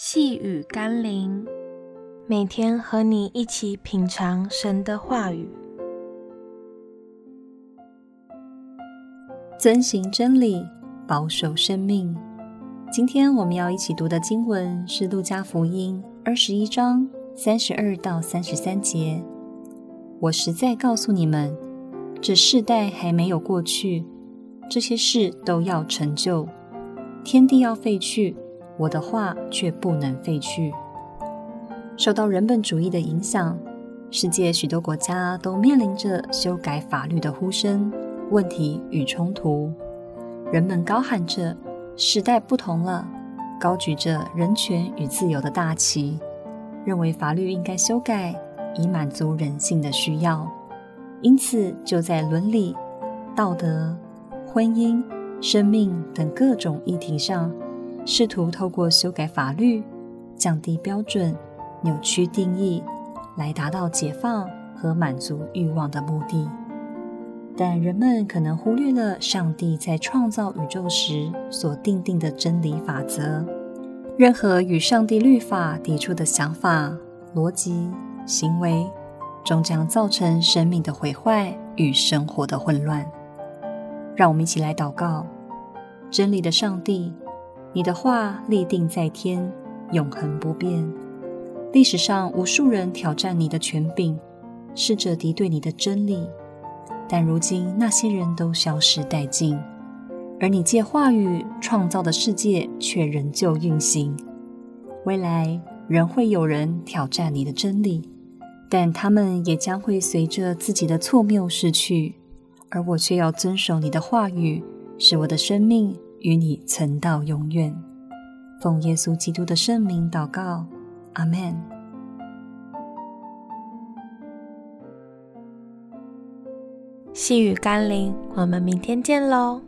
细雨甘霖，每天和你一起品尝神的话语，遵行真理，保守生命。今天我们要一起读的经文是《路加福音》二十一章三十二到三十三节。我实在告诉你们，这世代还没有过去，这些事都要成就，天地要废去。我的话却不能废去。受到人本主义的影响，世界许多国家都面临着修改法律的呼声、问题与冲突。人们高喊着“时代不同了”，高举着人权与自由的大旗，认为法律应该修改，以满足人性的需要。因此，就在伦理、道德、婚姻、生命等各种议题上，试图透过修改法律、降低标准、扭曲定义，来达到解放和满足欲望的目的。但人们可能忽略了上帝在创造宇宙时所定定的真理法则：任何与上帝律法抵触的想法、逻辑、行为，终将造成生命的毁坏与生活的混乱。让我们一起来祷告：真理的上帝。你的话立定在天，永恒不变。历史上无数人挑战你的权柄，试着敌对你的真理，但如今那些人都消失殆尽，而你借话语创造的世界却仍旧运行。未来仍会有人挑战你的真理，但他们也将会随着自己的错谬逝去，而我却要遵守你的话语，使我的生命。与你存到永远，奉耶稣基督的圣名祷告，阿门。细雨甘霖，我们明天见喽。